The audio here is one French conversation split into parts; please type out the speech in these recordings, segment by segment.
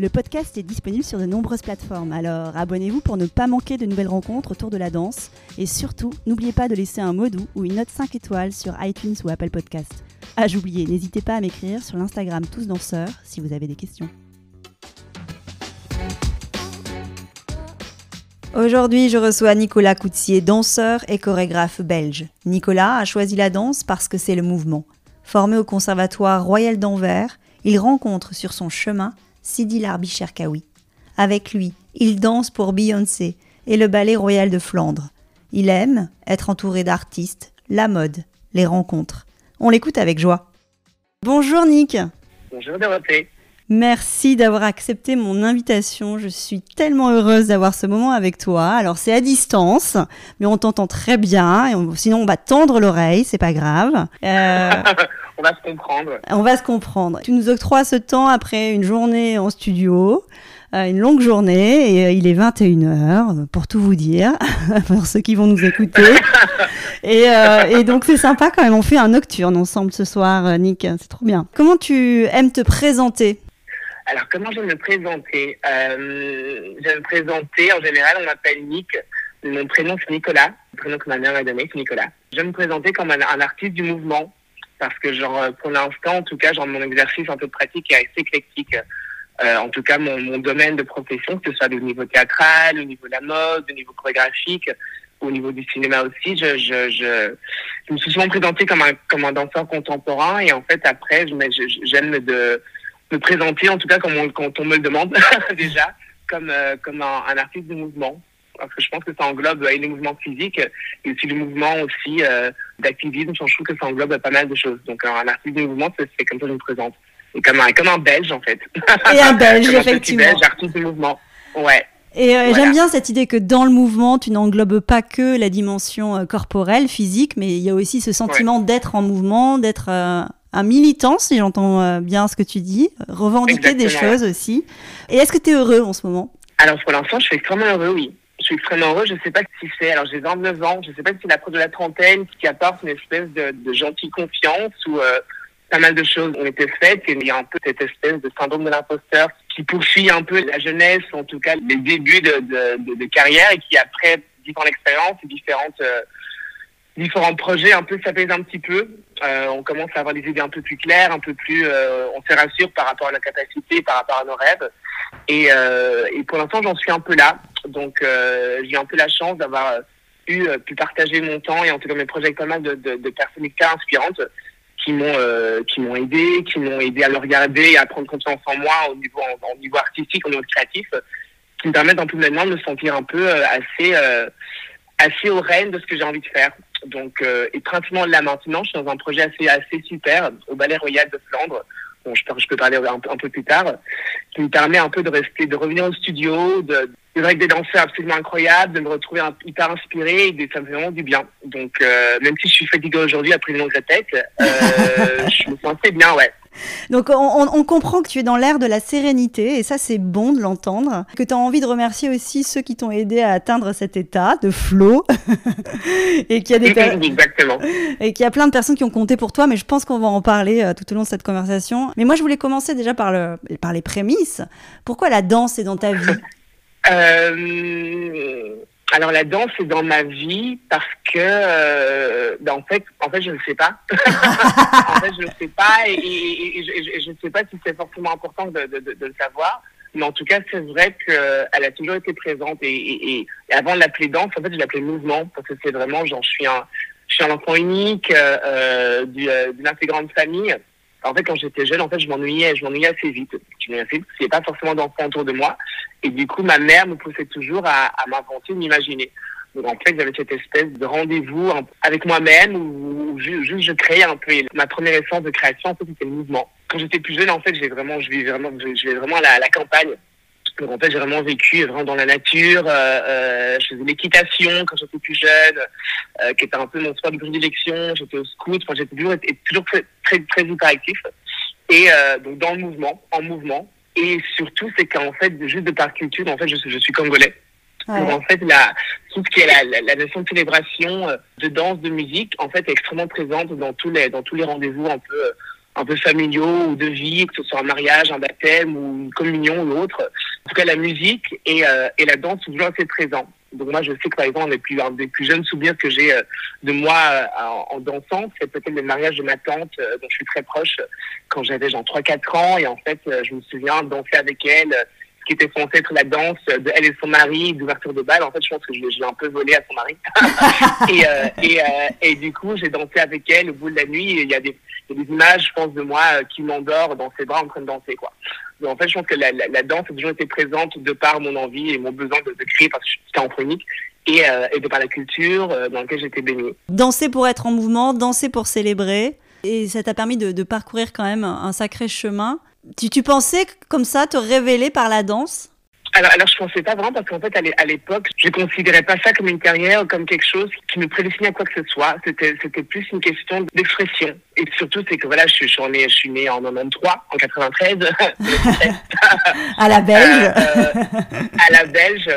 Le podcast est disponible sur de nombreuses plateformes, alors abonnez-vous pour ne pas manquer de nouvelles rencontres autour de la danse. Et surtout, n'oubliez pas de laisser un mot doux ou une note 5 étoiles sur iTunes ou Apple Podcast. Ah, j'oubliais, n'hésitez pas à m'écrire sur l'Instagram Tous Danseurs si vous avez des questions. Aujourd'hui, je reçois Nicolas Coutier, danseur et chorégraphe belge. Nicolas a choisi la danse parce que c'est le mouvement. Formé au Conservatoire Royal d'Anvers, il rencontre sur son chemin Sidi Larbi Cherkaoui. Avec lui, il danse pour Beyoncé et le Ballet Royal de Flandre. Il aime être entouré d'artistes, la mode, les rencontres. On l'écoute avec joie. Bonjour Nick. Bonjour Dorothée. Merci d'avoir accepté mon invitation. Je suis tellement heureuse d'avoir ce moment avec toi. Alors c'est à distance, mais on t'entend très bien. Et sinon on va tendre l'oreille, c'est pas grave. Euh, on va se comprendre. On va se comprendre. Tu nous octroies ce temps après une journée en studio, euh, une longue journée, et euh, il est 21h, pour tout vous dire, pour ceux qui vont nous écouter. et, euh, et, donc c'est sympa quand même, on fait un nocturne ensemble ce soir, Nick, c'est trop bien. Comment tu aimes te présenter? Alors, comment je vais me présenter? Euh, Je vais me présenter, en général, on m'appelle Nick. Mon prénom, c'est Nicolas. Le prénom que ma mère m'a donné, c'est Nicolas. Je vais me présenter comme un, un artiste du mouvement parce que genre euh, pour l'instant en tout cas genre mon exercice un peu pratique est assez éclectique. Euh, en tout cas mon, domaine de profession que ce soit au niveau théâtral au niveau de la mode au niveau chorégraphique au niveau du cinéma aussi je me suis souvent présenté comme un comme un danseur contemporain. Et en fait après j'aime de me présenter en tout cas quand on, quand on me le demande déjà comme euh, comme un, un artiste de mouvement parce que je pense que ça englobe les mouvements physiques et aussi le mouvement aussi euh, d'activisme. Je trouve que ça englobe pas mal de choses. Donc un artiste de mouvement, c'est comme ça que je me présente. Et comme un, comme un Belge en fait. Et un Belge, effectivement. Un belge, artiste de mouvement. Ouais. Et euh, j'aime bien cette idée que dans le mouvement, tu n'englobes pas que la dimension euh, corporelle, physique, mais il y a aussi ce sentiment d'être en mouvement, d'être euh, un militant, si j'entends euh, bien ce que tu dis, revendiquer Exactement. des choses aussi. Et est-ce que tu es heureux en ce moment? Alors pour l'instant, je suis extrêmement heureux, oui je suis extrêmement heureux. Je ne sais pas si c'est, alors j'ai 29 ans, je ne sais pas si c'est l'approche de la trentaine qui apporte une espèce de, de gentille confiance ou euh, pas mal de choses ont été faites et il y a un peu cette espèce de syndrome de l'imposteur qui poursuit un peu la jeunesse, en tout cas les débuts de, carrière et qui après différentes expériences et différentes euh, différents projets un peu ça un petit peu. Euh, on commence à avoir des idées un peu plus claires, un peu plus, on se rassure par rapport à la capacité, par rapport à nos rêves. Et, euh, et pour l'instant, j'en suis un peu là. Donc, euh, j'ai un peu la chance d'avoir eu pu partager mon temps et en tout cas mes projets avec pas mal de, de, de personnes hyper inspirantes qui m'ont euh, qui m'ont aidé, qui m'ont aidé à le regarder, à prendre confiance en moi au niveau au niveau artistique, au niveau créatif, qui me permettent en tout moment de me sentir un peu assez assez au règne de ce que j'ai envie de faire. Donc, euh, et principalement là maintenant, je suis dans un projet assez assez super au Ballet Royal de Flandre. Je, je peux parler un, un, peu plus tard, qui me permet un peu de rester, de revenir au studio, de, de avec des danseurs absolument incroyables, de me retrouver un, hyper inspiré, et ça me fait vraiment du bien. Donc, euh, même si je suis fatigué aujourd'hui après une longue répète, euh, je me sens assez bien, ouais. Donc on, comprend que tu es dans l'ère de la sérénité et ça c'est bon de l'entendre. Que tu as envie de remercier aussi ceux qui t'ont aidé à atteindre cet état de flow et qu'il y a des Exactement. et qu'il y a plein de personnes qui ont compté pour toi. Mais je pense qu'on va en parler euh, tout au long de cette conversation. Mais moi je voulais commencer déjà par le par les prémices. Pourquoi la danse est dans ta vie? Euh... Alors la danse est dans ma vie parce que euh, ben, en fait en fait je ne sais pas. En fait je ne sais pas et, je ne sais pas si c'est forcément important de, de, le savoir. Mais en tout cas c'est vrai qu'elle a toujours été présente et, avant de l'appeler danse en fait je l'appelais mouvement parce que c'est vraiment genre je suis un je suis un enfant unique euh, d'une assez grande famille en fait, quand j'étais jeune, en fait, je m'ennuyais, je m'ennuyais assez vite. Je m'ennuyais assez vite parce qu'il n'y avait pas forcément d'enfants autour de moi. Et du coup, ma mère me poussait toujours à, à m'inventer, m'imaginer. Donc en fait, j'avais cette espèce de rendez-vous avec moi-même où, juste je créais un peu. ma première essence de création, en fait, c'était le mouvement. Quand j'étais plus jeune, en fait, j'ai vraiment, je vivais vraiment, je vraiment la, la campagne. En fait, j'ai vraiment vécu vraiment dans la nature. Euh, euh, je faisais l'équitation quand j'étais plus jeune, euh, qui était un peu mon sport de prédilection. J'étais au scout. Enfin, j'étais toujours, toujours très, très, très hyperactif. Et euh, donc dans le mouvement, en mouvement. Et surtout, c'est qu'en fait, juste de par culture, en fait, je, je suis congolais. Donc en fait, la, tout ce qui est la, la, notion de célébration, euh, de danse, de musique, en fait, est extrêmement présente dans tous les dans tous les rendez-vous un peu un peu familiaux ou de vie, que ce soit un mariage, un baptême ou une communion ou autre. En tout cas, la musique et, euh, et la danse sont toujours assez présents. Donc moi, je sais que par exemple, les plus, un des plus jeunes souvenirs que j'ai euh, de moi euh, en, dansant, c'est peut-être le mariage de ma tante, dont je suis très proche, quand j'avais genre 3-4 ans. Et en fait, je me souviens danser avec elle qui était censé être la danse de elle et son mari, d'ouverture de bal. En fait, je pense que je l'ai un peu volé à son mari. et, euh, et, euh, et, du coup, j'ai dansé avec elle au bout de la nuit. Et il y a des, des images, je pense, de moi euh, qui m'endort dans ses bras en train de danser, quoi. Donc, en fait, je pense que la, danse a toujours été présente de par mon envie et mon besoin de, de créer parce que j'étais en chronique. Et, euh, de par la culture dans laquelle j'étais baignée. Danser pour être en mouvement, danser pour célébrer. Et ça t'a permis de, parcourir quand même un sacré chemin. Tu pensais comme ça te révéler par la danse? Alors, alors, je pensais pas vraiment parce qu'en fait, à l'époque, je considérais pas ça comme une carrière ou comme quelque chose qui me prédestinait à quoi que ce soit. C'était, c'était plus une question d'expression. Et surtout, c'est que voilà, je suis, je suis né, je suis né en 93, en 93. à la belge. Euh, euh, à la belge.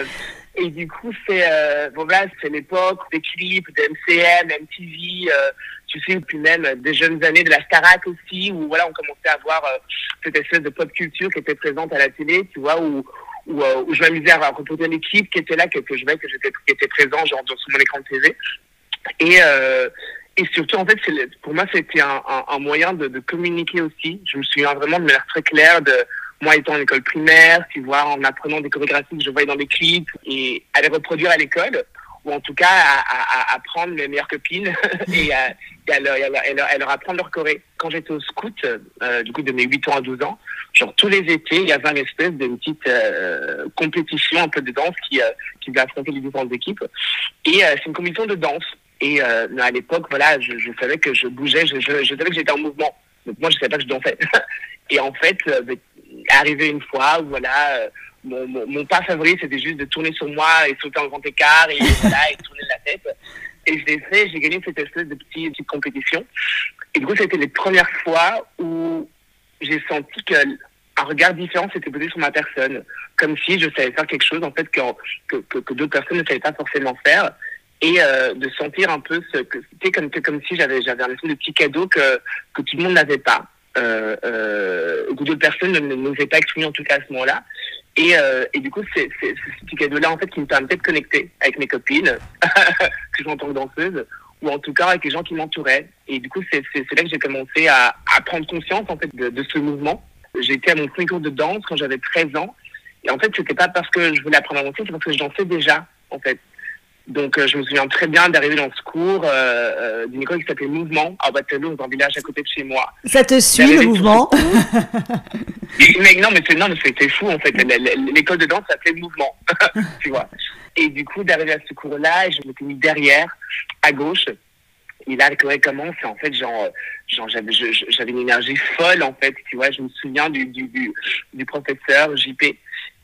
Et du coup, c'est euh, bon là, c'est l'époque des clips, de MCM, MTV, euh, tu sais, puis même des jeunes années de la Starac aussi, où voilà, on commençait à voir euh, cette espèce de pop culture qui était présente à la télé, tu vois, où où, euh, où je m'amusais à reproduire l'équipe qui était là, que, que je voyais que j'étais qui était présent genre sur mon écran de TV. Et euh, et surtout, en fait, pour moi, c'était un, un, un, moyen de, de communiquer aussi. Je me souviens vraiment de manière très claire de moi étant en école primaire, tu vois, en apprenant des chorégraphies que je voyais dans les clips et à les reproduire à l'école, ou en tout cas à, à, à prendre mes meilleures copines et, à, à, leur, leur, apprendre leur choré. Quand j'étais au scout, euh, du coup de mes 8 ans à 12 ans, genre tous les étés, il y avait une espèce de petite euh, compétition un peu de danse qui, euh, qui devait affronter les différentes équipes. Et euh, c'est une compétition de danse. Et euh, à l'époque, voilà, je, savais que je bougeais, je, savais que j'étais en mouvement. Donc moi, je savais pas que je dansais. et en fait, euh, arrivé une fois voilà, euh, mon, pas favori, c'était juste de tourner sur moi et sauter en grand écart et, voilà, et tourner la tête. Et je l'ai fait, j'ai gagné cette espèce de petite, petite compétition. Et du coup, c'était les premières fois où j'ai senti que un regard différent s'était posé sur ma personne, comme si je savais faire quelque chose en fait que, que, que, que d'autres personnes ne savaient pas forcément faire, et euh, de sentir un peu que c'était comme, comme si j'avais un espèce de petit cadeau que, que tout le monde n'avait pas euh, euh, que d'autres personnes ne nous avaient pas exprimé en tout cas à ce moment-là. Et, euh, et du coup, c'est ce petit cadeau-là en fait qui me permettait de connecter avec mes copines que j'entends danseuse ou en tout cas avec les gens qui m'entouraient. Et du coup, c'est là que j'ai commencé à, à, prendre conscience en fait de, de ce mouvement. Été à mon premier cours de danse quand j'avais 13 ans. Et en fait, c'était pas parce que je voulais apprendre à danser, c'est parce que je dansais déjà, en fait. Donc, euh, je me souviens très bien d'arriver dans ce cours euh, euh, d'une école qui s'appelait Mouvement à Waterloo, dans un village à côté de chez moi. Ça te suit le mouvement mais non, mais non, mais c'était fou en fait. L'école de danse s'appelait Mouvement, tu vois. Et du coup, d'arriver à ce cours-là, je m'étais mis derrière, à gauche. Et là, le cours commence. Et en fait, genre, genre j'avais, j'avais une énergie folle en fait. Tu vois, je me souviens du du, du, du professeur JP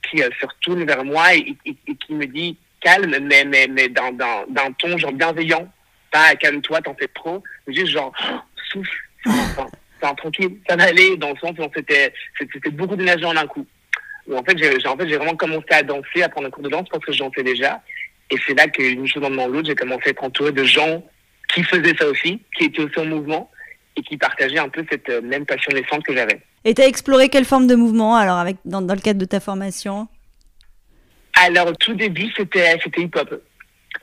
qui euh, se retourne vers moi et, et, et qui me dit calme, mais, mais, mais dans, dans, dans ton genre bienveillant. Pas calme-toi, t'en fais trop. Mais juste genre, oh, souffle, tranquille, ça va dans le sens où c'était, beaucoup d'énergie en un coup. En fait, j'ai, en fait, vraiment commencé à danser, à prendre un cours de danse parce que je dansais déjà. Et c'est là qu'une chose dans l'autre, j'ai commencé à être entouré de gens qui faisaient ça aussi, qui étaient aussi en mouvement et qui partageaient un peu cette même passion naissante que j'avais. Et tu as exploré quelle forme de mouvement alors avec, dans, dans le cadre de ta formation? Alors, au tout début, c'était hip-hop.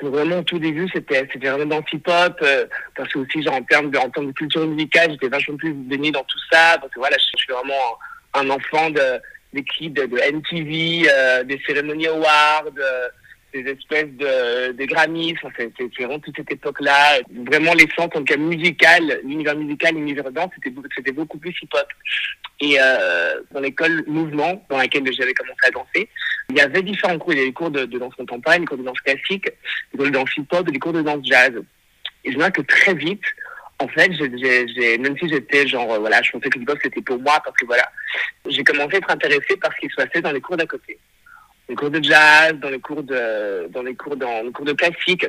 Vraiment, au tout début, c'était vraiment dans hip-hop, euh, parce que aussi, genre, en termes de, en termes culture musicale, j'étais vachement plus baigné dans tout ça, parce que voilà, je, suis vraiment un, enfant de, des de MTV, euh, des cérémonies awards, euh, des espèces de, de Grammys, enfin, c'est vraiment toute cette époque-là. Vraiment, l'essence, en tout cas, musical, l'univers musical, l'univers danse, c'était c'était beaucoup plus hip-hop. Et euh, dans l'école mouvement dans laquelle j'avais commencé à danser, il y avait différents cours. Il y avait des cours de, danse contemporaine, des cours de danse classique, des cours de danse hip-hop des cours de danse jazz. Et je vois que très vite, en fait, j'ai, même si j'étais genre, voilà, je pensais que l'hip-hop c'était pour moi parce que voilà, j'ai commencé à être intéressée par ce qui se passait dans les cours d'à côté. Les cours de jazz, dans les cours de, dans les cours, dans les cours de classique.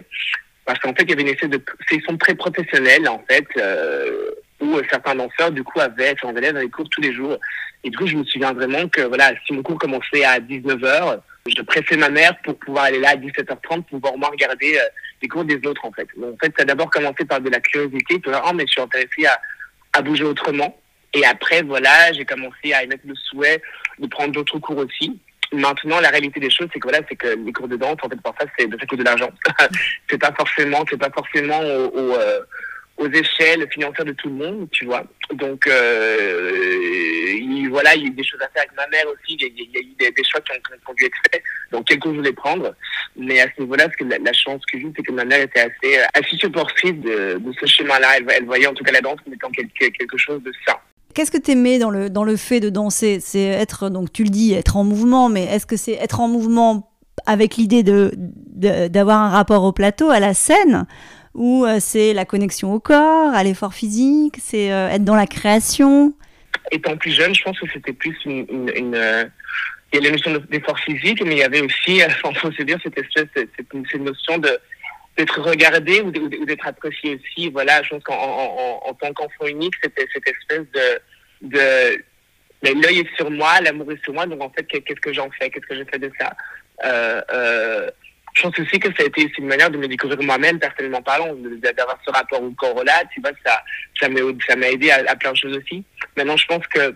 Parce qu'en fait, il y avait une essai de session très professionnelle, en fait, euh, où certains danseurs, du coup, avaient un élèves dans les cours tous les jours. Et du coup, je me souviens vraiment que, voilà, si mon cours commençait à 19h, je pressais ma mère pour pouvoir aller là à 17h30 pour pouvoir moins regarder euh, les cours des autres, en fait. Donc, en fait, ça a d'abord commencé par de la curiosité, tu vois, oh, mais je suis intéressée à, à bouger autrement. Et après, voilà, j'ai commencé à émettre le souhait de prendre d'autres cours aussi. Maintenant, la réalité des choses, c'est que voilà, c'est que les cours de danse, en fait, parfois, c'est de fait de l'argent. c'est pas forcément, c'est pas forcément au, euh, aux échelles financières de tout le monde, tu vois. Donc, euh, il, voilà, il y a eu des choses à faire avec ma mère aussi. Il y a, eu des, choix qui ont, dû être faits. Donc, quel cours je voulais prendre. Mais à ce niveau-là, que la, chance que j'ai, c'est que ma mère était assez, euh, assez supportrice de, de ce chemin-là. Elle, elle, voyait en tout cas la danse comme étant quelque, quelque chose de sain. Qu'est-ce que tu aimais dans le, dans le fait de danser? C'est être, donc tu le dis, être en mouvement, mais est-ce que c'est être en mouvement avec l'idée de, d'avoir un rapport au plateau, à la scène? Ou euh, c'est la connexion au corps, à l'effort physique C'est euh, être dans la création? Étant plus jeune, je pense que c'était plus une. euh, il y a la notion d'effort physique, mais il y avait aussi, il faut se dire, cette espèce, cette notion de d'être regardé ou d'être apprécié aussi. Voilà, je pense qu'en en, tant qu'enfant unique, c'était cette espèce de, de l'œil est sur moi, l'amour est sur moi, donc en fait, qu'est-ce que j'en fais, qu'est-ce que je fais de ça? Euh, euh, Je pense aussi que ça a été une manière de me découvrir moi-même, personnellement parlant, d'avoir ce rapport au corps-là, tu vois, ça, ça m'a aidé à, à, plein de choses aussi. Maintenant, je pense que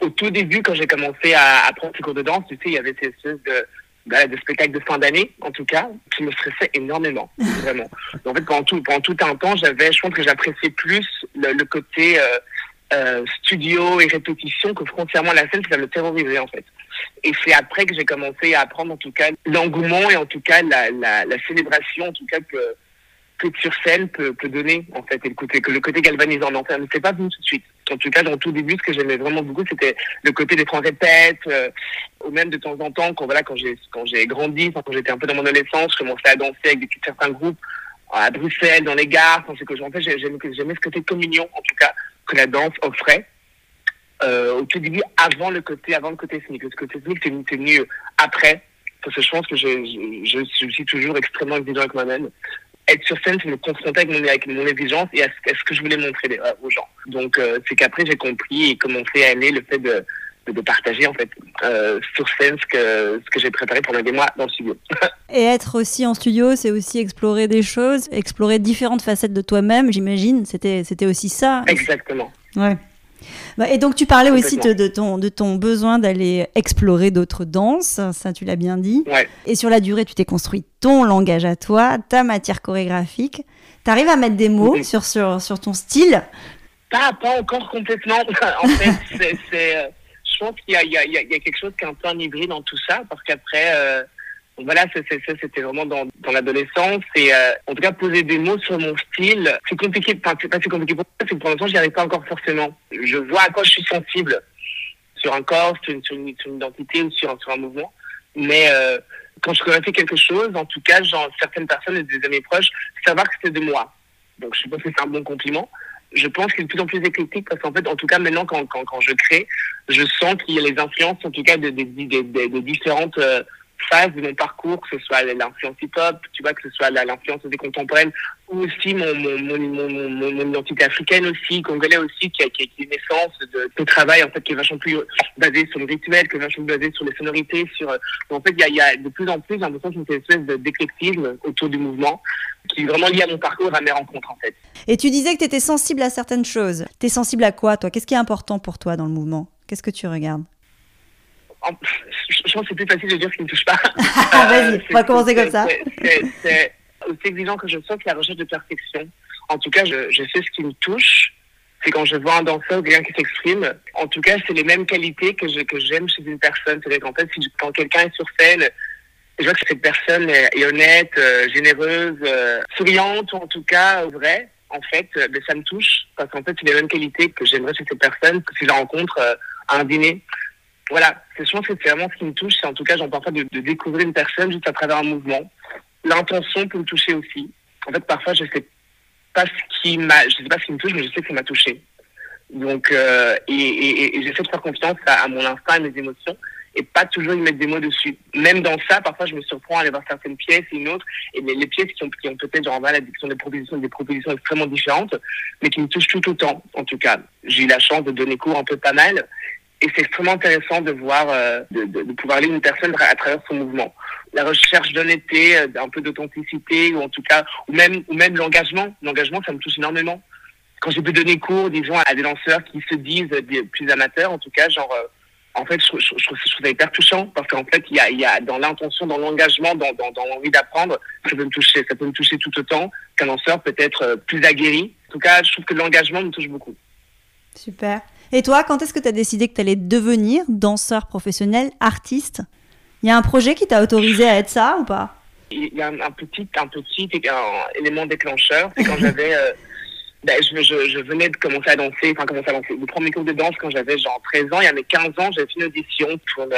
au tout début, quand j'ai commencé à apprendre ce cours de danse, tu sais, il y avait cette espèce de bah, de spectacles de fin d'année, en tout cas, qui me stressait énormément, vraiment. En fait, pendant tout, pendant tout un temps, j'avais, je pense que j'appréciais plus le, côté euh, euh, studio et répétition que frontièrement la scène, ça me terrorisait, en fait. Et c'est après que j'ai commencé à apprendre, en tout cas, l'engouement et en tout cas la, la, la célébration, en tout cas, que que sur scène peut, peut donner en fait et le côté que le côté galvanisant non mais c'est pas venu tout de suite en tout cas dans tout début ce que j'aimais vraiment beaucoup c'était le côté des en répètes euh, ou même de temps en temps quand voilà quand j'ai quand j'ai grandi quand j'étais un peu dans mon adolescence je commençais à danser avec certains groupes à Bruxelles dans les gares c'est que en fait j'aimais ce côté communion en tout cas que la danse offrait euh, au tout début avant le côté avant le côté scénique le côté scénique c'est venu après. Parce que je pense que je, je, je suis toujours extrêmement exigeant avec moi-même être sur scène, c'est me confronter avec mon, avec mon exigence et à ce, que je voulais montrer euh, aux gens. Donc, euh, c'est qu'après, j'ai compris et commencé à aimer le fait de, de, partager, en fait, euh, sur scène ce que, ce que j'ai préparé pendant des mois dans le studio. et être aussi en studio, c'est aussi explorer des choses, explorer différentes facettes de toi-même, j'imagine. C'était, c'était aussi ça. Exactement. Ouais. Bah, et donc tu parlais aussi de, ton, de ton besoin d'aller explorer d'autres danses, ça tu l'as bien dit. Et sur la durée, tu t'es construit ton langage à toi, ta matière chorégraphique. Tu arrives à mettre des mots sur, sur, sur ton style? Pas, pas encore complètement. en fait, c'est, euh, je pense qu'il y a, quelque chose qui est un peu un hybride dans tout ça, parce qu'après... Euh, voilà, c'était vraiment dans, l'adolescence. Et euh, en tout cas, poser des mots sur mon style, c'est compliqué. Enfin, c'est pas si compliqué pour moi, c'est que pour l'instant, j'y arrive pas encore forcément. Je vois à quoi je suis sensible sur un corps, sur une, identité ou sur, un mouvement. Mais euh, quand je fait quelque chose, en tout cas, genre, certaines personnes et des amis proches, savoir que c'était de moi. Donc, je pas si c'est un bon compliment. Je pense qu'il est de plus en plus éclectique parce qu'en fait, en tout cas, maintenant, quand, je crée, je sens qu'il y a les influences, en tout cas, de, de différentes... Euh, phase de mon parcours, que ce soit l'influence hip-hop, tu vois, que ce soit l'influence des contemporaines, ou aussi mon, mon, mon, mon, identité africaine aussi, congolais aussi, qui a, qui a, une essence de, travail, en fait, qui est vachement plus basé sur le rituel, qui est vachement basé sur les sonorités, sur, en fait, il y a, y a, de plus en plus, j'ai l'impression une espèce d'éclectisme autour du mouvement, qui est vraiment lié à mon parcours, à mes rencontres, en fait. Et tu disais que tu étais sensible à certaines choses. Tu es sensible à quoi, toi? Qu'est-ce qui est important pour toi dans le mouvement? Qu'est-ce que tu regardes? Je pense que c'est plus facile de dire ce qui ne me touche pas. Vas-y, euh, on va commencer comme ça. C'est aussi exigeant que je sois que la recherche de perfection. En tout cas, je, je sais ce qui me touche. C'est quand je vois un danseur ou quelqu'un qui s'exprime. En tout cas, c'est les mêmes qualités que je, que j'aime chez une personne. C'est-à-dire qu'en fait, si, quand quelqu'un est sur scène, je vois que cette personne est, honnête, euh, généreuse, euh, souriante, ou en tout cas, vraie en fait, euh, ben, ça me touche parce qu'en fait, c'est les mêmes qualités que j'aimerais chez cette personne que si je la rencontre à un dîner. Voilà, je pense que c'est vraiment ce qui me touche. C'est en tout cas, j'entends pas de, de découvrir une personne juste à travers un mouvement. L'intention peut me toucher aussi. En fait, parfois, je sais pas ce qui m'a, je sais pas ce qui me touche, mais je sais que ça m'a touché. Donc, euh, et, et, et j'essaie de faire confiance à, à mon instinct, à mes émotions et pas toujours y mettre des mots dessus. Même dans ça, parfois, je me surprends à aller voir certaines pièces et une autre, et les, pièces qui ont, qui ont peut-être genre l'addiction des propositions, des propositions extrêmement différentes, mais qui me touchent tout autant, en tout cas. J'ai eu la chance de donner cours un peu pas mal, et c'est extrêmement intéressant de voir, euh, de, pouvoir lire une personne à travers son mouvement. La recherche d'honnêteté, euh, un peu d'authenticité, ou en tout cas, ou même, ou même l'engagement. L'engagement, ça me touche énormément. Quand j'ai pu donner cours, disons, à des danseurs qui se disent plus amateurs, en tout cas, genre, euh, en fait, je, trouve, ça hyper touchant parce qu'en fait, il y a, dans l'intention, dans l'engagement, dans, dans, dans l'envie d'apprendre, ça peut me toucher. Ça peut me toucher tout autant qu'un danseur peut-être plus aguerri. En tout cas, je trouve que l'engagement me touche beaucoup. Super. Et toi, quand est-ce que tu as décidé que tu allais devenir danseur professionnel, artiste? Il y a un projet qui t'a autorisé à être ça ou pas? Il y a un, un petit, un petit un élément déclencheur. C'est quand j'avais. Euh, ben, je, je, je, venais de commencer à danser, enfin commencer à danser. Le premier cours de danse quand j'avais genre 13 ans, il y a mes 15 ans, j'avais fait une audition pour une,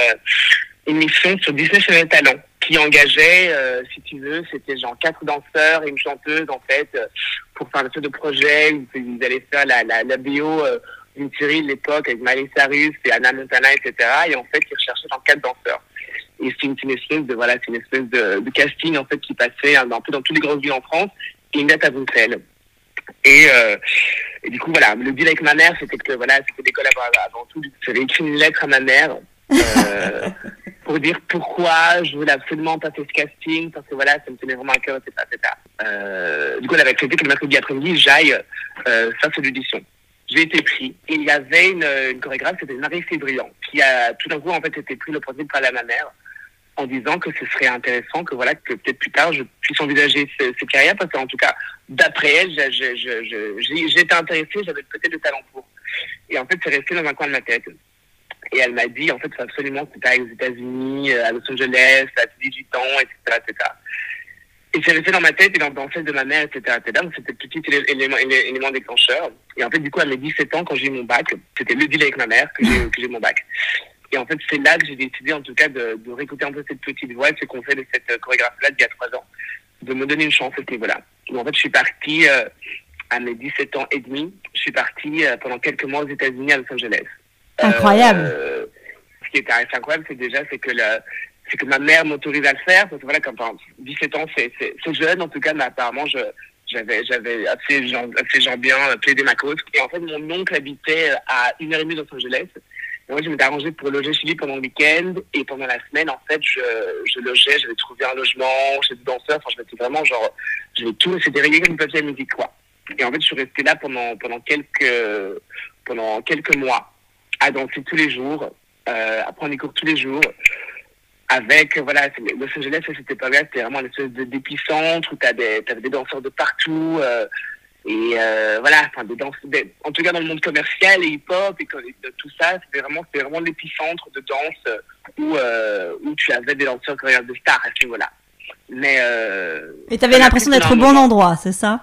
une émission sur Disney Channel Talent qui engageait, euh, si tu veux, c'était genre quatre danseurs et une chanteuse en fait euh, pour faire peu de projet où ils allaient faire la, la, la bio euh, d'une série de l'époque avec Miley Cyrus et Anna Montana, etc. Et en fait, ils recherchaient genre quatre danseurs. Et c'est une, une, espèce de voilà, c'est une espèce de, casting en fait qui passait un, un peu dans toutes les grandes villes en France et une date à Bruxelles. Et, euh, et, du coup, voilà, le deal avec ma mère, c'était que voilà, c'était d'école avant, avant tout. J'avais écrit une lettre à ma mère euh, pour dire pourquoi je voulais absolument passer ce casting, parce que voilà, ça me tenait vraiment à cœur, etc. etc. Euh, du coup, elle avait accepté que le mercredi après-midi, j'aille euh, faire cette audition. J'ai été pris. Et il y avait une, chorégraphe, c'était Marie Fébriand, qui a tout d'un coup, en fait, été pris l'opportunité de parler à ma mère en disant que ce serait intéressant que voilà que peut-être plus tard je puisse envisager cette carrière parce qu'en tout cas d'après elle j'étais intéressée j'avais peut-être le talent pour. Et en fait c'est resté dans un coin de ma tête. Et elle m'a dit en fait c'est absolument que tu aux États-Unis à Los Angeles à 18 ans etc etc et c'est resté dans ma tête et dans, dans celle de ma mère etc etc donc c'était le petit élément, élément déclencheur et en fait du coup à mes 17 ans quand j'ai eu mon bac c'était le deal avec ma mère que j'ai j'ai mon bac et en fait, c'est là que j'ai décidé, en tout cas, de, de réécouter un peu cette petite voix, ce qu'on fait de cette chorégraphe-là d'il y a trois ans, de me donner une chance à ce niveau-là. En fait, je suis partie euh, à mes 17 ans et demi. Je suis partie euh, pendant quelques mois aux États-Unis, à Los Angeles. Incroyable. Euh, ce qui est assez incroyable, c'est déjà, c'est que le, c'est que ma mère m'autorise à le faire. Parce que voilà, quand enfin, 17 ans, c'est, jeune, en tout cas, mais apparemment, je, j'avais, j'avais assez, assez gens bien plaidé ma cause. Et en fait, mon oncle habitait à une heure et demie de Los Angeles. Et moi, je m'étais arrangé pour loger chez lui pendant le week-end. Et pendant la semaine, en fait, je, je logeais, j'avais trouvé un logement chez des danseurs. Enfin, je m'étais vraiment genre, j'avais tout, c'était réglé comme papier à musique, quoi. Et en fait, je suis resté là pendant, pendant quelques, pendant quelques mois à danser tous les jours, euh, à prendre des cours tous les jours. Avec, voilà, Los Angeles, c'était pas bien, c'était vraiment une espèce d'épicentre où t'as des, t'avais des danseurs de partout. Euh, et euh, voilà, enfin des danses, des, en tout cas dans le monde commercial et hip-hop et, et tout ça, c'était vraiment, c'était vraiment l'épicentre de danse où, euh, où tu avais des danseurs chorégraphes de stars à ce niveau-là. Mais et tu avais l'impression d'être au bon endroit, c'est ça?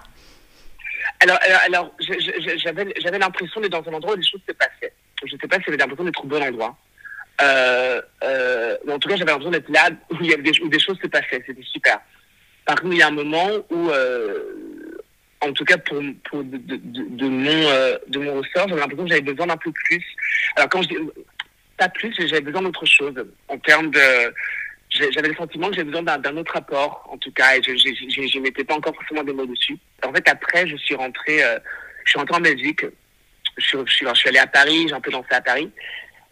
Alors, alors, alors j'avais, j'avais l'impression d'être dans un endroit où les choses se passaient. Je sais pas si j'avais l'impression d'être au bon endroit. Euh, euh, en tout cas, j'avais l'impression d'être là où, des, choses se passaient. C'était super. Par contre, il y a un moment où euh, en tout cas pour, pour de, de, de, mon euh, de mon ressort, j'avais l'impression que j'avais besoin d'un peu plus. Alors quand je dis pas plus, j'avais besoin d'autre chose en termes de j'avais le sentiment que j'avais besoin d'un autre apport en tout cas et je je mettais pas encore forcément des mots dessus. En fait après je suis rentré euh, je suis rentré en Belgique, je suis, je suis, je suis allé à Paris, j'ai un peu dansé à Paris.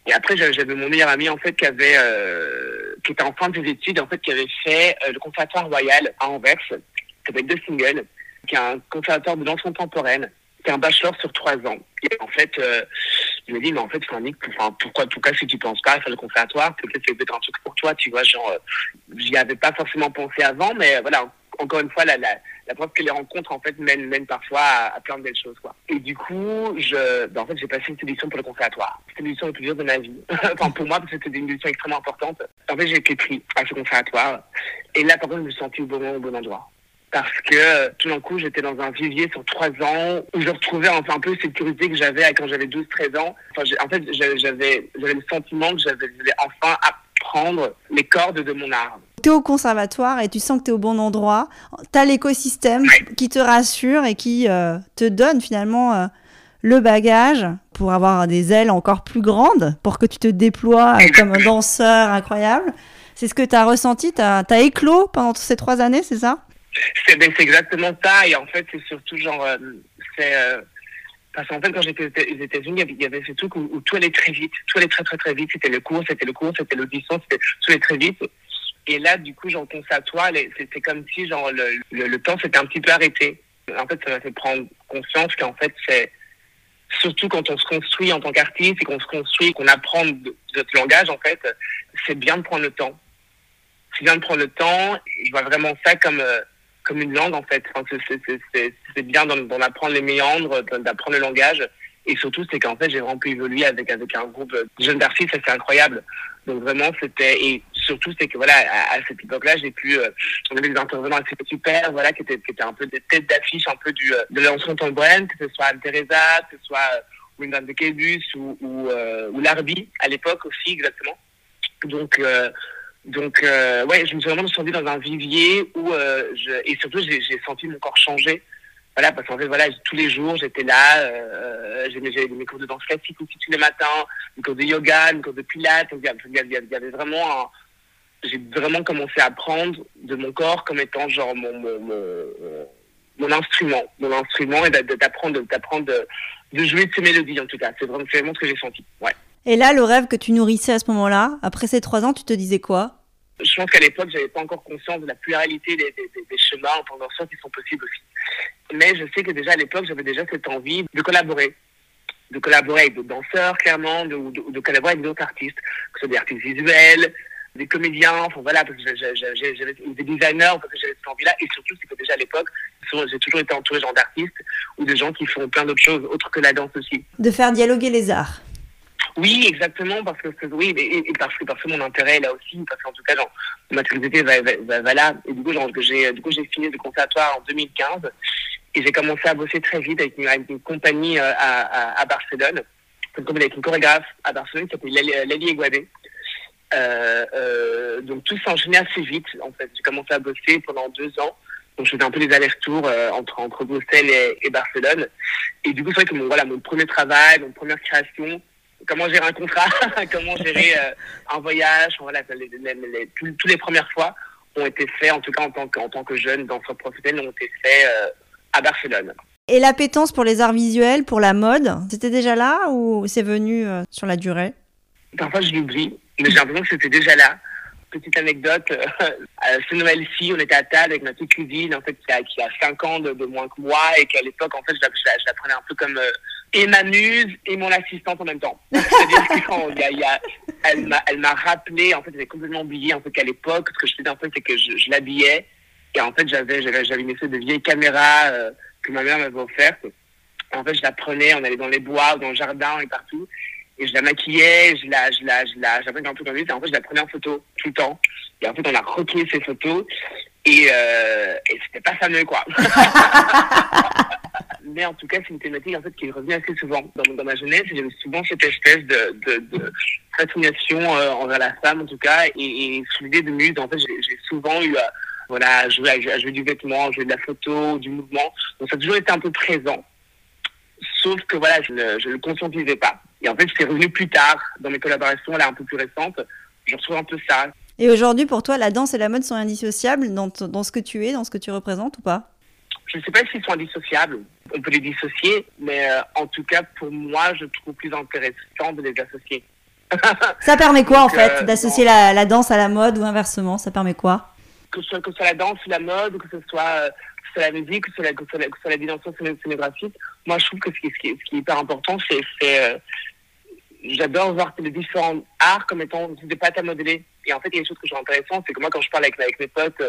Et après, j'avais mon meilleur ami en fait qui avait, euh, qui était en fin de ses études, en fait, qui avait fait euh, le conservatoire royal à Anvers, avec deux singles qui est un conservateur de danse contemporaine, qui est un bachelor sur trois ans. Et en fait, euh, il me dit, mais en fait, Franck, enfin, pourquoi, en tout cas, si tu penses pas à faire le conservatoire, peut-être c'est peut-être un truc pour toi, tu vois, genre, euh, j'y avais pas forcément pensé avant, mais voilà, encore une fois, la, preuve que les rencontres, en fait, mènent, parfois à, plein de belles choses. Et du coup, ben, en fait, j'ai passé une édition pour le conservatoire. C'était l'édition la plus dure de ma vie. enfin, pour moi, parce que c'était une édition extrêmement importante. En fait, j'ai été pris à ce conservatoire. Et là, par contre, je me suis senti au bon, endroit parce que tout d'un coup, j'étais dans un vivier sur trois ans où je retrouvais enfin un peu cette curiosité que j'avais quand j'avais 12-13 ans. Enfin, en fait, j'avais le sentiment que j'avais enfin apprendre les cordes de mon art. Tu es au conservatoire et tu sens que tu es au bon endroit. Tu as l'écosystème qui te rassure et qui euh, te donne finalement euh, le bagage pour avoir des ailes encore plus grandes, pour que tu te déploies euh, comme un danseur incroyable. C'est ce que tu as ressenti, tu as, éclos pendant ces trois années, c'est ça? Ben, c'est exactement ça. Et en fait, c'est surtout genre, c'est parce qu'en fait, quand j'étais aux États-Unis, il y avait ce truc où, tout allait très vite, tout allait très très très vite. C'était le cours, c'était le cours, c'était l'audition, c'était tout allait très vite. Et là, du coup, genre conservatoire, c'est comme si genre le, le, temps s'était un petit peu arrêté. En fait, ça m'a fait prendre conscience qu'en fait, c'est surtout quand on se construit en tant qu'artiste et qu'on se construit, qu'on apprend notre langage, en fait, c'est bien de prendre le temps. C'est bien de prendre le temps. Je vois vraiment ça comme euh, comme une langue en fait. C'est bien d'en apprendre les méandres, d'apprendre le langage. Et surtout, c'est qu'en fait, j'ai vraiment pu évoluer avec, avec un groupe de jeunes artistes, c'est incroyable. Donc vraiment, c'était... Et surtout, c'est que voilà, à, cette époque-là, j'ai pu... Euh, on avait des intervenants assez super, voilà, qui étaient, qui étaient un peu des têtes d'affiche un peu du, euh, de l'ancien contemporaine, que ce soit Anne-Teresa, que ce soit euh, Wyndham de Kébus ou, ou, euh, ou Larbi, à l'époque aussi, exactement. Donc... Euh, donc, euh, ouais, je me suis vraiment sentie dans un vivier où, je, et surtout, j'ai senti mon corps changer. Voilà, parce qu'en fait, voilà, tous les jours, j'étais là, euh, j'avais mes cours de danse classique aussi tous les matins, mes cours de yoga, mes cours de pilates. Il y avait, vraiment j'ai vraiment commencé à prendre de mon corps comme étant genre mon, mon, mon, instrument, mon instrument et d'apprendre, d'apprendre de, de, jouer de ces mélodies en tout cas. C'est vraiment, vraiment ce que j'ai senti. Ouais. Et là, le rêve que tu nourrissais à ce moment-là, après ces trois ans, tu te disais quoi? Je pense qu'à l'époque, j'avais pas encore conscience de la pluralité des, des, des chemins en que qui sont possibles aussi. Mais je sais que déjà à l'époque, j'avais déjà cette envie de collaborer de collaborer avec d'autres danseurs, clairement, de, de, collaborer avec d'autres artistes, que ce soit des artistes visuels, des comédiens, voilà, des designers, parce que j'avais cette envie-là, et surtout, c'est que déjà à l'époque, j'ai toujours été entouré d'artistes ou de gens qui font plein d'autres choses, autres que la danse aussi. De faire dialoguer les arts. Oui, exactement, parce que oui, et, parce que parce que mon intérêt là aussi, parce qu'en tout cas, genre, ma curiosité va, va, va, là. Et du coup, genre, j'ai du coup j'ai fini le conservatoire en 2015 et j'ai commencé à bosser très vite avec une, avec une compagnie euh, à, à, à, Barcelone, avec une chorégraphe à Barcelone qui s'appelle Lali Eguadé. Euh, euh, donc tout s'enchaînait assez vite. En fait, j'ai commencé à bosser pendant deux ans. Donc je faisais un peu des allers-retours euh, entre entre Bruxelles et, et, Barcelone. Et du coup, c'est vrai que mon voilà mon premier travail, mon première création comment gérer un contrat, comment gérer euh, un voyage. Voilà, les, les, toutes les premières fois ont été faits, en tout cas en tant que, en tant que jeune danseur professionnel, ont été faits euh, à Barcelone. Et l'appétence pour les arts visuels, pour la mode, c'était déjà là ou c'est venu euh, sur la durée? Parfois je l'oublie, mais j'ai l'impression que c'était déjà là. Petite anecdote, ce Noël-ci, on était à table avec ma petite cousine, en fait, qui a, qui a 5 ans de, moins que moi, et qu'à l'époque, en fait, je la, je la, prenais un peu comme et ma muse et mon assistante en même temps. C'est-à-dire m'a, elle m'a rappelé, en fait, j'avais complètement oublié, en fait, qu'à l'époque, ce que je faisais, en fait, c'est que je, l'habillais. Et en fait, j'avais, j'avais, j'avais une espèce de vieille caméra euh, que ma mère m'avait offerte. En fait, je la prenais, on allait dans les bois, dans le jardin et partout. Et je la maquillais, je la, je la, je la, un peu et en fait, je la prenais en photo tout le temps. Et en fait, on a retrouvé ces photos. Et, euh, et c'était pas fameux, quoi. mais en tout cas, c'est une thématique en fait qui est revenue assez souvent dans, dans ma jeunesse. J'ai souvent cette espèce de, de, de fascination euh, envers la femme, en tout cas, et, et sous l'idée de muse, en fait, j'ai souvent eu à, euh, voilà, à jouer, à jouer du vêtement, à jouer de la photo, du mouvement. Donc ça a toujours été un peu présent. Sauf que voilà, je ne je le conscientisais pas. Et en fait, c'est revenu plus tard, dans mes collaborations là un peu plus récentes. Je retrouve un peu ça. Et aujourd'hui, pour toi, la danse et la mode sont indissociables dans, dans ce que tu es, dans ce que tu représentes ou pas? Je ne sais pas s'ils sont indissociables. On peut les dissocier, mais euh, en tout cas, pour moi, je trouve plus intéressant de les associer. ça permet quoi, en fait, euh, d'associer la, la, danse à la mode ou inversement? Ça permet quoi? Que ce, soit, que ce soit la danse ou la mode, que ce soit, euh, que ce soit la musique, que ce soit la, que ce soit la, que ce soit la dimension scénographique, moi, je trouve que ce qui, ce qui, ce qui est hyper important, c'est... Euh, J'adore voir les différents arts comme étant des pâtes à modeler. Et en fait, il y a une chose que je trouve intéressante, c'est que moi, quand je parle avec, avec mes potes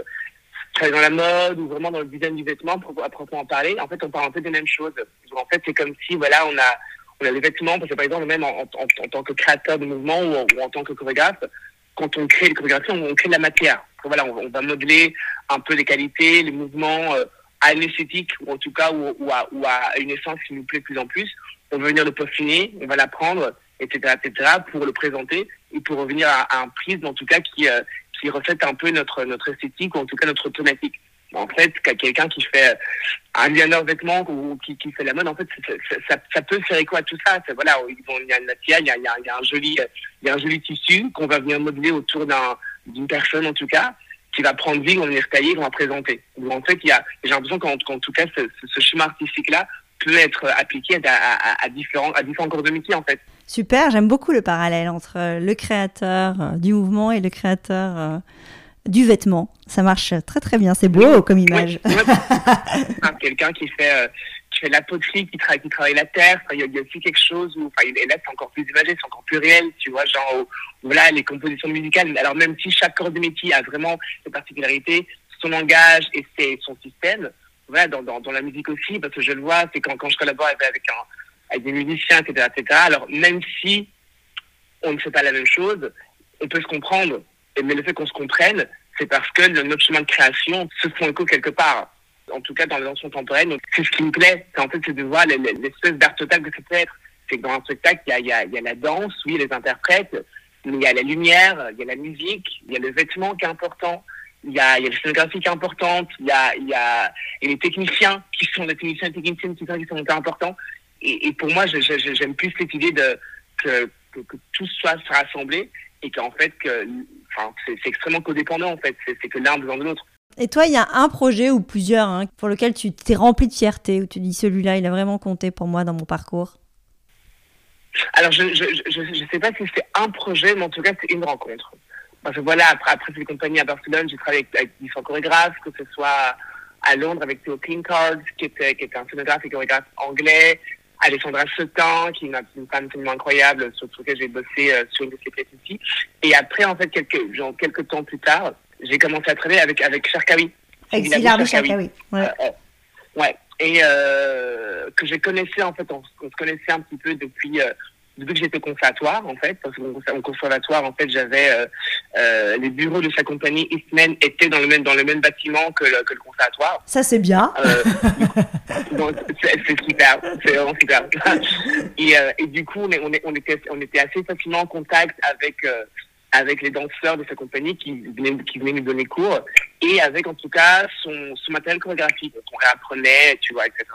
dans la mode ou vraiment dans le design du vêtement pour à proprement parler, en fait, on parle un peu des mêmes choses. En fait, c'est comme si, voilà, on a, on a les vêtements, parce que par exemple, même en, en, tant que créateur de mouvement ou, en tant que chorégraphe, quand on crée les chorégraphies, on, crée de la matière. voilà, on, va modeler un peu les qualités, les mouvements euh, à une esthétique, ou en tout cas, ou, à, ou, à, une essence qui nous plaît de plus en plus. On veut venir le peaufiner, on va l'apprendre, etc., etc., pour le présenter et pour revenir à, un prisme, en tout cas, qui, euh, qui reflète un peu notre, notre esthétique, ou en tout cas notre thématique. En fait, quelqu'un qui fait un designer vêtements ou qui, qui fait la mode, en fait, ça, ça, peut faire écho à tout ça. Voilà, il y a une matière, il y a, il y a, un joli, il y a un joli tissu qu'on va venir modeler autour d'un, d'une personne, en tout cas, qui va prendre vie, on va venir tailler, on va présenter. En fait, il y a, j'ai l'impression qu'en, tout cas, ce, ce, chemin artistique-là peut être appliqué à, à, à, différents, à différents corps de métier, en fait. Super, j'aime beaucoup le parallèle entre le créateur euh, du mouvement et le créateur euh, du vêtement. Ça marche très très bien, c'est beau comme image. Quelqu'un qui fait euh, qui fait la poterie, qui travaille qui travaille la terre. Il y, a aussi quelque chose où, enfin, et là c'est encore plus imagé, c'est encore plus réel, tu vois, genre voilà les compositions musicales. Alors même si chaque corps de métier a vraiment ses particularités, son langage et ses, son système, voilà dans, dans, dans la musique aussi, parce que je le vois, c'est quand quand je collabore avec un avec des musiciens, etc., etc. Alors même si on ne fait pas la même chose, on peut se comprendre mais le fait qu'on se comprenne, c'est parce que notre chemin de création se font écho quelque part. En tout cas, dans les danse contemporaine. C'est ce qui me plaît. C'est en fait, de voir l'espèce d'art total que ça peut être. C'est que dans un spectacle, il y a, la danse, oui, les interprètes, mais il y a la lumière, il y a la musique, il y a le vêtement qui est important, il y a, y a la scénographie qui est importante, il y a, les techniciens qui sont les techniciens et techniciennes qui sont, qui sont importants. Et, et pour moi, j'aime plus cette idée de que, que, que tout soit rassemblé et qu'en fait, que c'est extrêmement codépendant en fait. C'est que l'un besoin de l'autre. Et toi, il y a un projet ou plusieurs hein, pour lequel tu t'es rempli de fierté, où tu dis celui-là, il a vraiment compté pour moi dans mon parcours? Alors, je ne je, sais pas si c'est un projet, mais en tout cas, c'est une rencontre. Parce que voilà, après, après ces compagnies à Barcelone, j'ai travaillé avec, différents chorégraphes, que ce soit à Londres avec Theo Cleancards, qui était, qui était un scénographe et chorégraphe anglais, Alexandra Setin, qui est une, femme absolument incroyable, sur laquelle j'ai bossé euh, sur une de ses ici. Et après, en fait, quelques, genre, quelques temps plus tard, j'ai commencé à travailler avec, avec Cherkawi. Avec Zilar Cherkawi. Ouais. Euh, euh, ouais. Et euh, que j'ai connaissé, en fait, on, se connaissait un petit peu depuis, depuis que j'étais conservatoire, en fait, parce qu'au conservatoire, en fait, j'avais euh, euh, les bureaux de sa compagnie Eastman étaient dans le même dans le même bâtiment que le, que le conservatoire. Ça c'est bien. Euh, c'est super, c'est vraiment super. et, et du coup, on, est, on, est, on, était on était assez facilement en contact avec avec les danseurs de sa compagnie qui venaient, qui venaient nous donner cours et avec en tout cas son, son matériel chorégraphique qu'on réapprenait, tu vois, etc.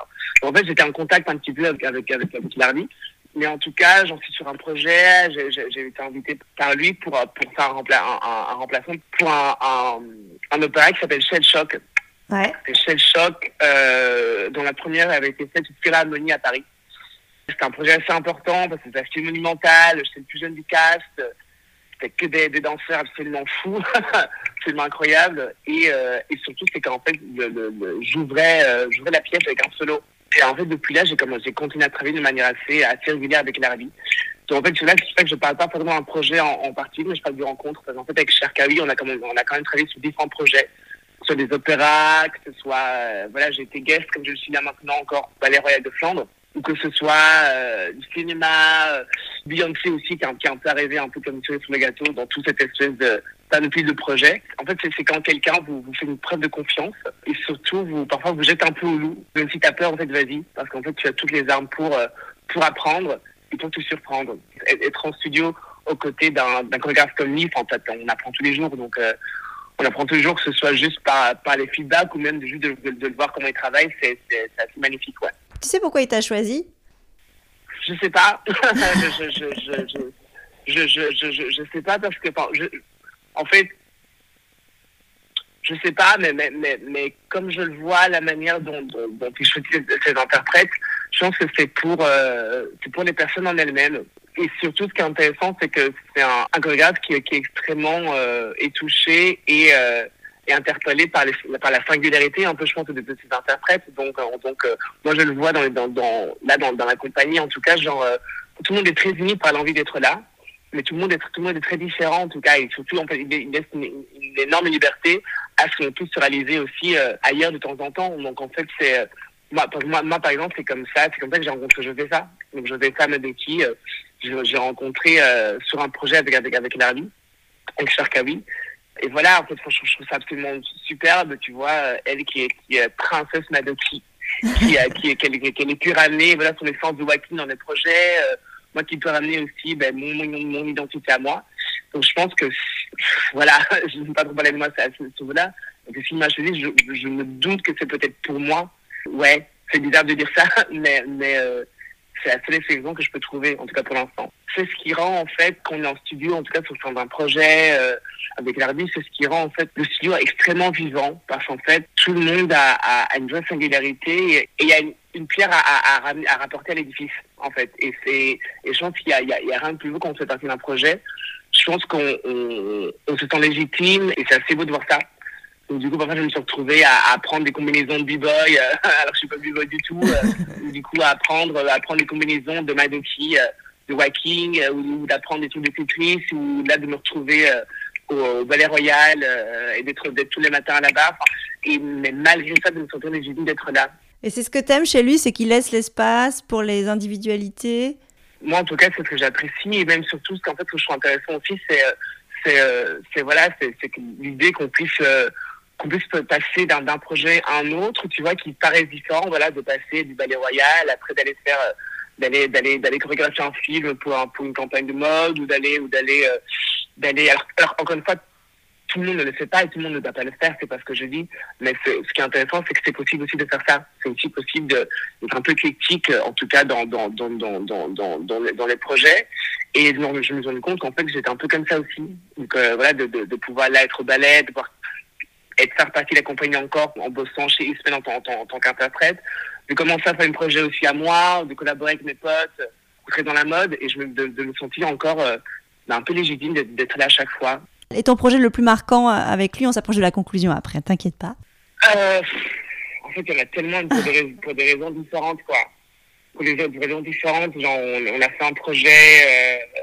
Donc, en fait, j'étais en contact un petit peu avec avec avec, avec Lardy mais en tout cas, j'en suis sur un projet. J'ai été invité par lui pour, pour faire un, un, remplacement pour un, un, un opéra qui s'appelle Shell Shock. Ouais. Shell Shock, euh, dont la première avait été faite au Philharmonie à Paris. C'était un projet assez important parce que c'était assez monumental. J'étais le plus jeune du cast. C'était que des, des, danseurs absolument fous, absolument incroyables. Et, euh, et surtout, c'est qu'en fait, j'ouvrais euh, la pièce avec un solo. Et en fait, depuis là, j'ai commencé, continué à travailler de manière assez, assez régulière avec l'Arabie. Donc en fait, c'est là que je ne parle pas forcément d'un projet en, en particulier, mais je parle de rencontre. Parce qu'en fait, avec Cherkawi, on a quand même, on a quand même travaillé sur différents projets, sur des opéras, que ce soit, euh, voilà, j'ai été guest, comme je le suis là maintenant encore, au Ballet Royal de Flandre, ou que ce soit euh, du cinéma, euh, Beyoncé aussi, qui a, qui a un peu arrivé un peu comme une sur le gâteau dans toute cette espèce de, depuis de projet. En fait, c'est quand quelqu'un vous, vous fait une preuve de confiance et surtout, vous, parfois, vous jette un peu au loup. Même si t'as peur, en fait, vas-y. Parce qu'en fait, tu as toutes les armes pour, euh, pour apprendre et pour te surprendre. Être en studio aux côtés d'un chorégraphe comme Nif, en fait, on apprend tous les jours. Donc, euh, on apprend tous les jours, que ce soit juste par, par les feedbacks ou même juste de, de, de voir comment il travaille. C'est assez magnifique, ouais. Tu sais pourquoi il t'a choisi? Je sais pas. je, je, je, je, sais pas parce que, en fait, je sais pas, mais, mais, mais, mais, comme je le vois, la manière dont, dont, dont ils choisissent ces interprètes, je pense que c'est pour, euh, pour les personnes en elles-mêmes. Et surtout, ce qui est intéressant, c'est que c'est un, un qui, qui est extrêmement euh, étouché et, euh, et interpellé par, la singularité, un peu, je pense, de, de ses interprètes. Donc, euh, donc euh, moi, je le vois dans, là, dans, la compagnie, en tout cas, genre, euh, tout le monde est très uni par l'envie d'être là. Mais tout le monde est tout le monde est très différent en tout cas. Et surtout on peut, il laisse une, énorme liberté à ce qu'on puisse se réaliser aussi ailleurs de temps en temps. Donc en fait c'est moi, par exemple c'est comme ça. C'est comme ça que j'ai rencontré Josepha. Donc Josepha Madeki euh, j'ai rencontré sur un projet avec avec avec Larry avec Sharkawi. Et voilà, en fait, je, je trouve ça absolument superbe, tu vois, elle qui est, qui est princesse Madoki, qui, a, qui, qu'elle, qu'elle pu ramener, voilà, son essence de walking dans les projets, moi qui peux ramener aussi ben, mon, mon, mon, identité à moi. Donc je pense que, voilà, je ne sais pas trop parler de moi à ce niveau-là, donc s'il m'a choisi, je, je me doute que c'est peut-être pour moi. Ouais, c'est bizarre de dire ça, mais, mais euh, c'est la seule exception que je peux trouver, en tout cas pour l'instant. C'est ce qui rend, en fait, quand on est en studio, en tout cas sur le sein d'un projet euh, avec l'artiste, c'est ce qui rend, en fait, le studio extrêmement vivant, parce qu'en fait, tout le monde a, a, une vraie singularité et il y a une, pierre à, à, à, rapporter à l'édifice, en fait. Et, et je pense qu'il y a, a, a rien de plus beau quand on fait partie d'un projet. Je pense qu'on on, on se sent légitime et c'est assez beau de voir ça. Donc, du coup, parfois, je me suis retrouvé à, à prendre des combinaisons de b-boy, euh, alors que je suis pas b-boy du tout. Euh, du coup, à apprendre, à prendre des combinaisons de Madoki, euh, de Waking, euh, ou, d'apprendre des trucs de Tetris, ou là, de me retrouver au, au, Ballet Royal et d'être, tous les matins là-bas. Et, mais malgré ça, de me sentir légitime d'être là. Et c'est ce que tu aimes chez lui, c'est qu'il laisse l'espace pour les individualités? Moi, en tout cas, c'est ce que j'apprécie, et même surtout, ce qu'en fait, ce que je trouve intéressant aussi, c'est, c'est, voilà, l'idée qu'on puisse qu'on puisse passer d'un projet à un autre, tu vois, qui paraissent différents, voilà, de passer du ballet royal, après d'aller faire, euh, d'aller, d'aller, d'aller chorégraphier un film pour, pour une campagne de mode, ou d'aller, ou d'aller, euh, d'aller, alors, encore une fois, tout le monde ne le fait pas et tout le monde ne doit pas le faire, c'est pas ce que je dis, mais ce qui est intéressant, c'est que c'est possible aussi de faire ça. C'est aussi possible d'être un peu critique, euh, en tout cas dans, dans, dans, dans, dans, dans, les, projets. Et je me suis rendu compte qu'en fait, j'étais un peu comme ça aussi. Donc voilà, de, de, pouvoir là être au ballet, de voir et de faire partie de la compagnie encore en bossant chez Eastman en, en, en, tant qu'interprète, de commencer à faire un projet aussi à moi, de collaborer avec mes potes, très dans la mode, et je me, de, de me sentir encore euh, un peu légitime d'être là à chaque fois. Et ton projet le plus marquant euh, avec lui, on s'approche de la conclusion après, t'inquiète pas. Euh, en fait, il y en a tellement pour des, raisons, pour des raisons différentes, quoi. Pour des, pour des raisons différentes, genre, on, on, a fait un projet... Euh,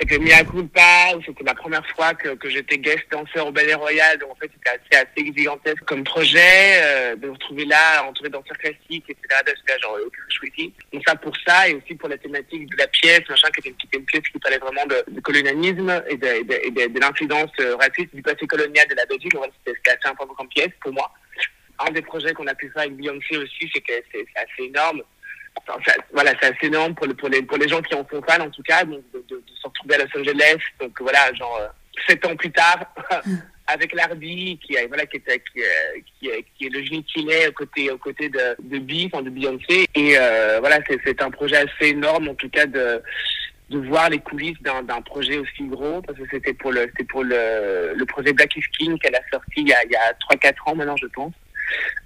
c'était mis à culpa, c'était la première fois que, que j'étais guest danseur au Ballet Royal, donc en fait c'était assez, assez gigantesque comme projet, euh, de me retrouver là, entouré danseurs classiques, etc., c'était genre aucun ici. Donc ça pour ça, et aussi pour la thématique de la pièce, machin, qui était une, pièce qui parlait vraiment de, de colonialisme et de, de, de, de l'influence euh, raciste du passé colonial de la Belgique, donc c'était assez important comme pièce pour moi. Un des projets qu'on a pu faire avec Beyoncé aussi, c'est que c'est assez énorme voilà, c'est assez énorme pour, pour, les, pour les gens qui en sont fans, en tout cas, donc de, de, de se retrouver à Los Angeles. Donc voilà, genre, euh, sept ans plus tard, avec l'Arby, qui, voilà, qui, était, qui, qui, qui est le génie qu'il est aux côtés, aux côtés de, de B, enfin de Beyoncé. Et euh, voilà, c'est un projet assez énorme, en tout cas, de de voir les coulisses d'un projet aussi gros parce que c'était pour le pour le, le projet Black is King qu'elle a sorti il y a il y a trois quatre ans maintenant je pense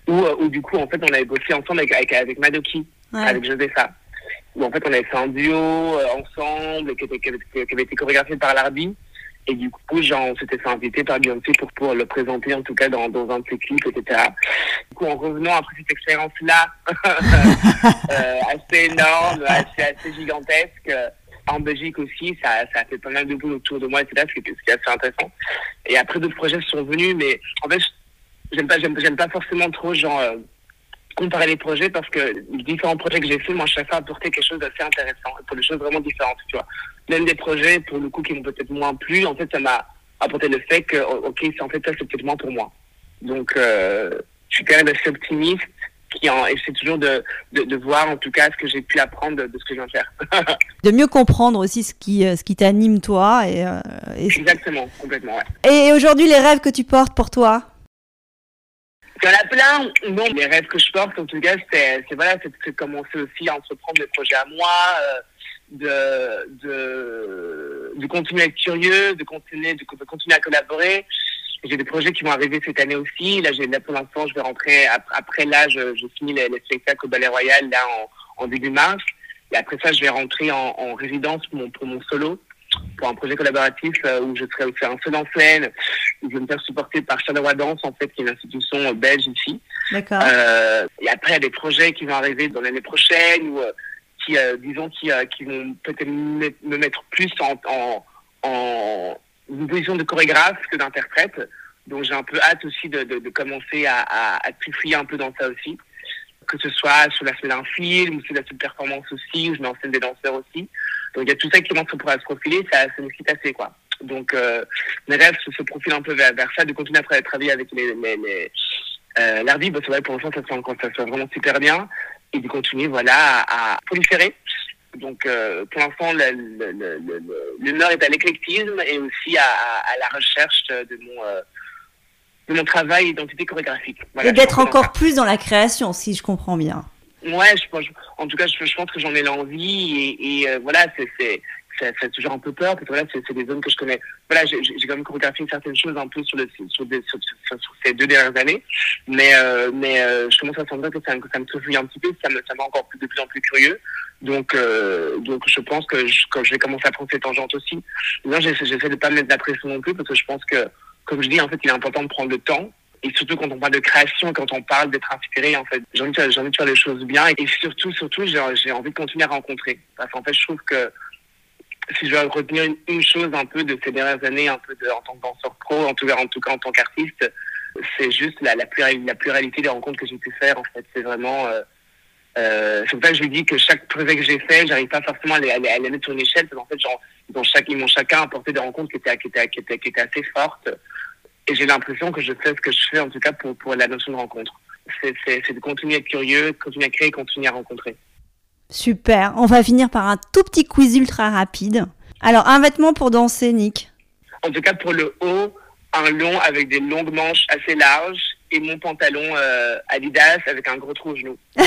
où, où du coup en fait on avait bossé ensemble avec avec, avec Madoki avec Josepha. Où en fait on avait fait un duo euh, ensemble qui, était, avait, été chorégraphié par l'Arbi. Et du coup, genre, on s'était fait inviter par Beyoncé pour, pour le présenter, en tout cas, dans, dans un de ses clips, etc. Du coup, en revenant après cette expérience-là, euh, assez énorme, assez, assez gigantesque, en Belgique aussi, ça, ça a fait pas mal de boulot autour de moi, etc., ce qui est assez intéressant. Et après, d'autres projets sont venus, mais en fait, j'aime pas, j'aime pas forcément trop, genre, euh, comparer les projets parce que les différents projets que j'ai fait, moi, chaque fois apporté quelque chose d'assez intéressant pour des choses vraiment différentes, tu vois. Même des projets, pour le coup, qui m'ont peut-être moins plu, en fait, ça m'a apporté le fait que, ok, en fait, ça, c'est peut-être moins pour moi. Donc, euh, je suis quand même assez optimiste qui en essaie toujours de, de, de, voir, en tout cas, ce que j'ai pu apprendre de, de, ce que je viens de faire. de mieux comprendre aussi ce qui, euh, ce qui t'anime, toi. Et, euh, et... Exactement, complètement, ouais. Et aujourd'hui, les rêves que tu portes pour toi? Il y plein. Non, les rêves que je porte, en tout cas, c'est voilà, c'est commencer aussi à entreprendre des projets à moi, euh, de, de, de continuer à être curieux, de continuer, de, de continuer à collaborer. J'ai des projets qui vont arriver cette année aussi. Là, j'ai là pour l'instant, je vais rentrer après, après là, je, je finis les, les spectacles au Ballet Royal là en, en début mars. Et après ça, je vais rentrer en, en résidence pour mon, pour mon solo pour un projet collaboratif euh, où je serai aussi un seul en scène, où je vais me faire supporter par Charleroi Danse, en fait, qui est une institution euh, belge ici. D'accord. Euh, et après, il y a des projets qui vont arriver dans l'année prochaine, ou euh, qui, euh, disons, qui, qui vont peut-être me mettre plus en, en, en une position de chorégraphe que d'interprète. Donc j'ai un peu hâte aussi de, de, de commencer à, à, à trifouiller un peu dans ça aussi que ce soit sur l'aspect d'un film, ou sur l'aspect de performance aussi, où je mets en scène des danseurs aussi. Donc il y a tout ça qui commence à se profiler, ça, ça me excite assez, quoi. Donc, euh, mes rêves se, profilent un peu vers, ça, de continuer à tra- travailler avec les, les, les euh, l'arbitre. C'est vrai, pour l'instant, ça se ça se vraiment super bien. Et de continuer, voilà, à, à proliférer. Donc, euh, pour l'instant, le, est à l'éclectisme et aussi à, à, à la recherche de mon, euh, de mon travail d'identité chorégraphique. Voilà, Et d'être encore plus dans la création, si je comprends bien. Ouais, je, pense- en tout cas, je, je pense que j'en ai l'envie et, et euh, voilà, c'est c'est ça ça fait toujours un peu peur parce que voilà, c'est des zones que je connais. Voilà, j'ai j'ai quand même chorégraphié certaines choses un peu sur le sur, des, sur, sur- sur ces deux dernières années, mais euh, mais euh, je commence à sentir que ça, me- que ça me trifouille un petit peu, ça me ça m'a encore plus de plus en plus curieux. Donc euh, donc je pense que je, que je vais commencer à prendre ces tangentes aussi. Non, j'essaie de pas mettre de la pression non plus parce que je pense que comme je dis en fait, il est important de prendre le temps et surtout quand on parle de création, quand on parle d'être inspiré, en fait, j'ai envie, de envie de faire les choses bien et surtout, surtout, j'ai envie de continuer à rencontrer. Parce qu'en fait, je trouve que si je dois retenir une, chose un peu de ces dernières années, un peu en tant que danseur pro, en tout cas, en tout cas en tant qu'artiste, c'est juste la, pluralité, des rencontres que j'ai pu faire. En fait, c'est vraiment. Euh, euh, c'est pour ça que je lui dis que chaque projet que j'ai fait, j'arrive pas forcément à les, à les, à les échelle, parce qu'en fait, genre, ils m'ont chacun apporté des rencontres qui étaient assez fortes. Et j'ai l'impression que je fais ce que je fais, en tout cas, pour, pour la notion de rencontre. C'est de continuer à être curieux, continuer à créer, continuer à rencontrer. Super. On va finir par un tout petit quiz ultra rapide. Alors, un vêtement pour danser, Nick. En tout cas, pour le haut, un long avec des longues manches assez larges et mon pantalon euh, Adidas avec un gros trou au genou.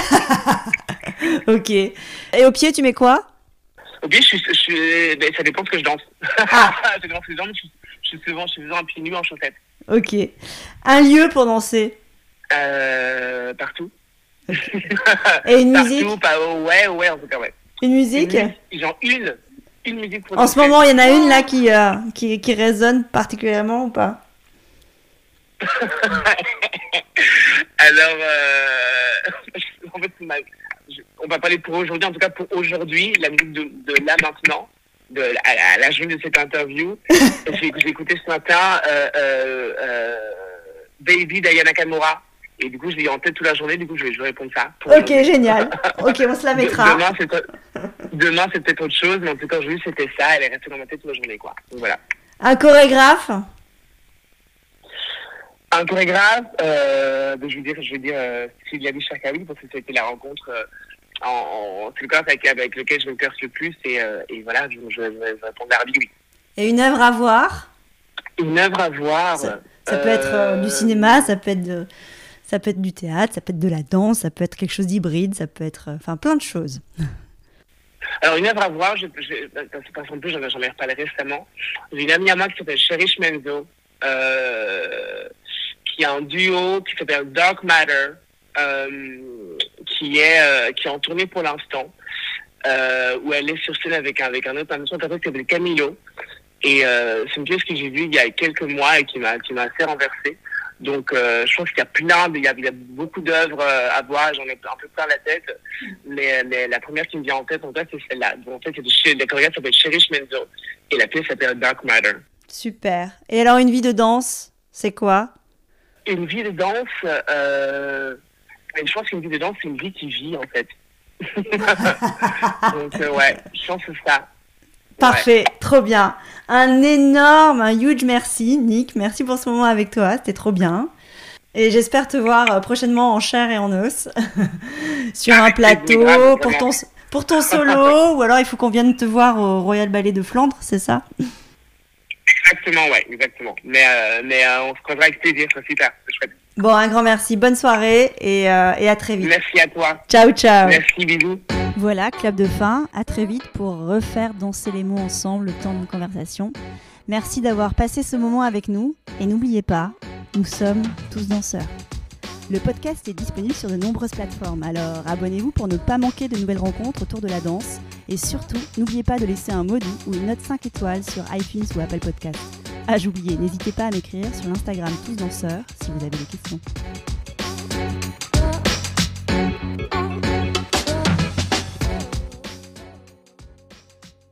Ok. Et au pied, tu mets quoi? Au pied, je je ben, ça dépend de ce que je danse. Ah. ça dépend de ce que je danse. Je suis souvent, je suis souvent un pied nu en chaussettes. Ok. Un lieu pour danser. Euh, partout. Et une musique Partout, pas, oh, ouais, ouais, en tout cas, ouais. Une musique Une musique, genre une, une musique pour En ce moment, il y en a une là qui, euh, qui, qui résonne particulièrement ou pas? Alors, euh, en fait, ma- on va parler pour aujourd'hui, en tout cas pour aujourd'hui, la musique de, de là maintenant, de, à, à la journée de cette interview. J'ai écouté ce matin euh, euh, euh, Baby d'Ayana Nakamura. Et du coup, je l'ai en tête toute la journée, du coup, je vais, je vais répondre ça. Ok, génial. Ok, on se la mettra. Demain, c'est peut- demain, c'est peut-être autre chose, mais en tout cas, aujourd'hui, c'était ça. Elle est restée dans ma tête toute la journée, quoi. Donc voilà. Un chorégraphe? Un chorégraphe, euh, ben, je veux dire, je veux dire, euh, Sylvie Chakawi, parce que c'était la rencontre en, le chorégraphe avec, avec lequel je me perce le plus, et, euh, et voilà, je, je, je vais répondre à oui. Et une œuvre à voir? Une œuvre à voir. Ça, ça peut être euh, du cinéma, ça peut être, de- ça peut être du théâtre, ça peut être de la danse, ça peut être quelque chose d'hybride, ça peut être. euh, Enfin, plein de choses. Alors, une œuvre à voir, je, je, parce que en plus, j'en ai reparlé récemment. J'ai une amie à moi qui s'appelle Cherish Menzo, euh, qui a un duo qui s'appelle Dark Matter, euh, qui, est, euh, qui est en tournée pour l'instant, euh, où elle est sur scène avec, un- avec un autre interprète qui s'appelle Camilo. Et euh, c'est une pièce que j'ai vue il y a quelques mois et qui m'a qui m'a assez renversé. Donc, euh, je pense qu'il y a plein, de- il y a, il y a beaucoup d'œuvres euh, à voir. J'en ai un peu plein la tête, mais, mais la première qui me vient en tête, en fait, c'est celle-là. Donc, en fait, c'est la chorégraphe s'appelle Cherish Menzo et la pièce s'appelle Dark Matter. Super. Et alors, une vie de danse, c'est quoi? Une vie de danse, euh, je pense qu'une vie de danse, c'est une vie qui vit, en fait. Donc, euh, ouais, je pense que ça. Parfait, trop bien. Un énorme, un huge merci, Nick. Merci pour ce moment avec toi, c'était trop bien. Et j'espère te voir euh, prochainement en chair et en os sur un plateau grave, pour ton, pour ton solo, ou alors il faut qu'on vienne te voir au Royal Ballet de Flandre, c'est ça? Exactement, ouais, exactement. Mais, euh, mais euh, on se croisera avec plaisir, c'est super, c'est chouette. Bon, un grand merci, bonne soirée et, euh, et à très vite. Merci à toi. Ciao, ciao. Merci, bisous. Voilà, clap de fin. À très vite pour refaire danser les mots ensemble le temps d'une conversation. Merci d'avoir passé ce moment avec nous et n'oubliez pas, nous sommes tous danseurs. Le podcast est disponible sur de nombreuses plateformes, alors abonnez-vous pour ne pas manquer de nouvelles rencontres autour de la danse. Et surtout, n'oubliez pas de laisser un mot doux ou une note 5 étoiles sur iTunes ou Apple Podcast. Ah, j'oubliais, n'hésitez pas à m'écrire sur l'Instagram Tous Danseurs si vous avez des questions.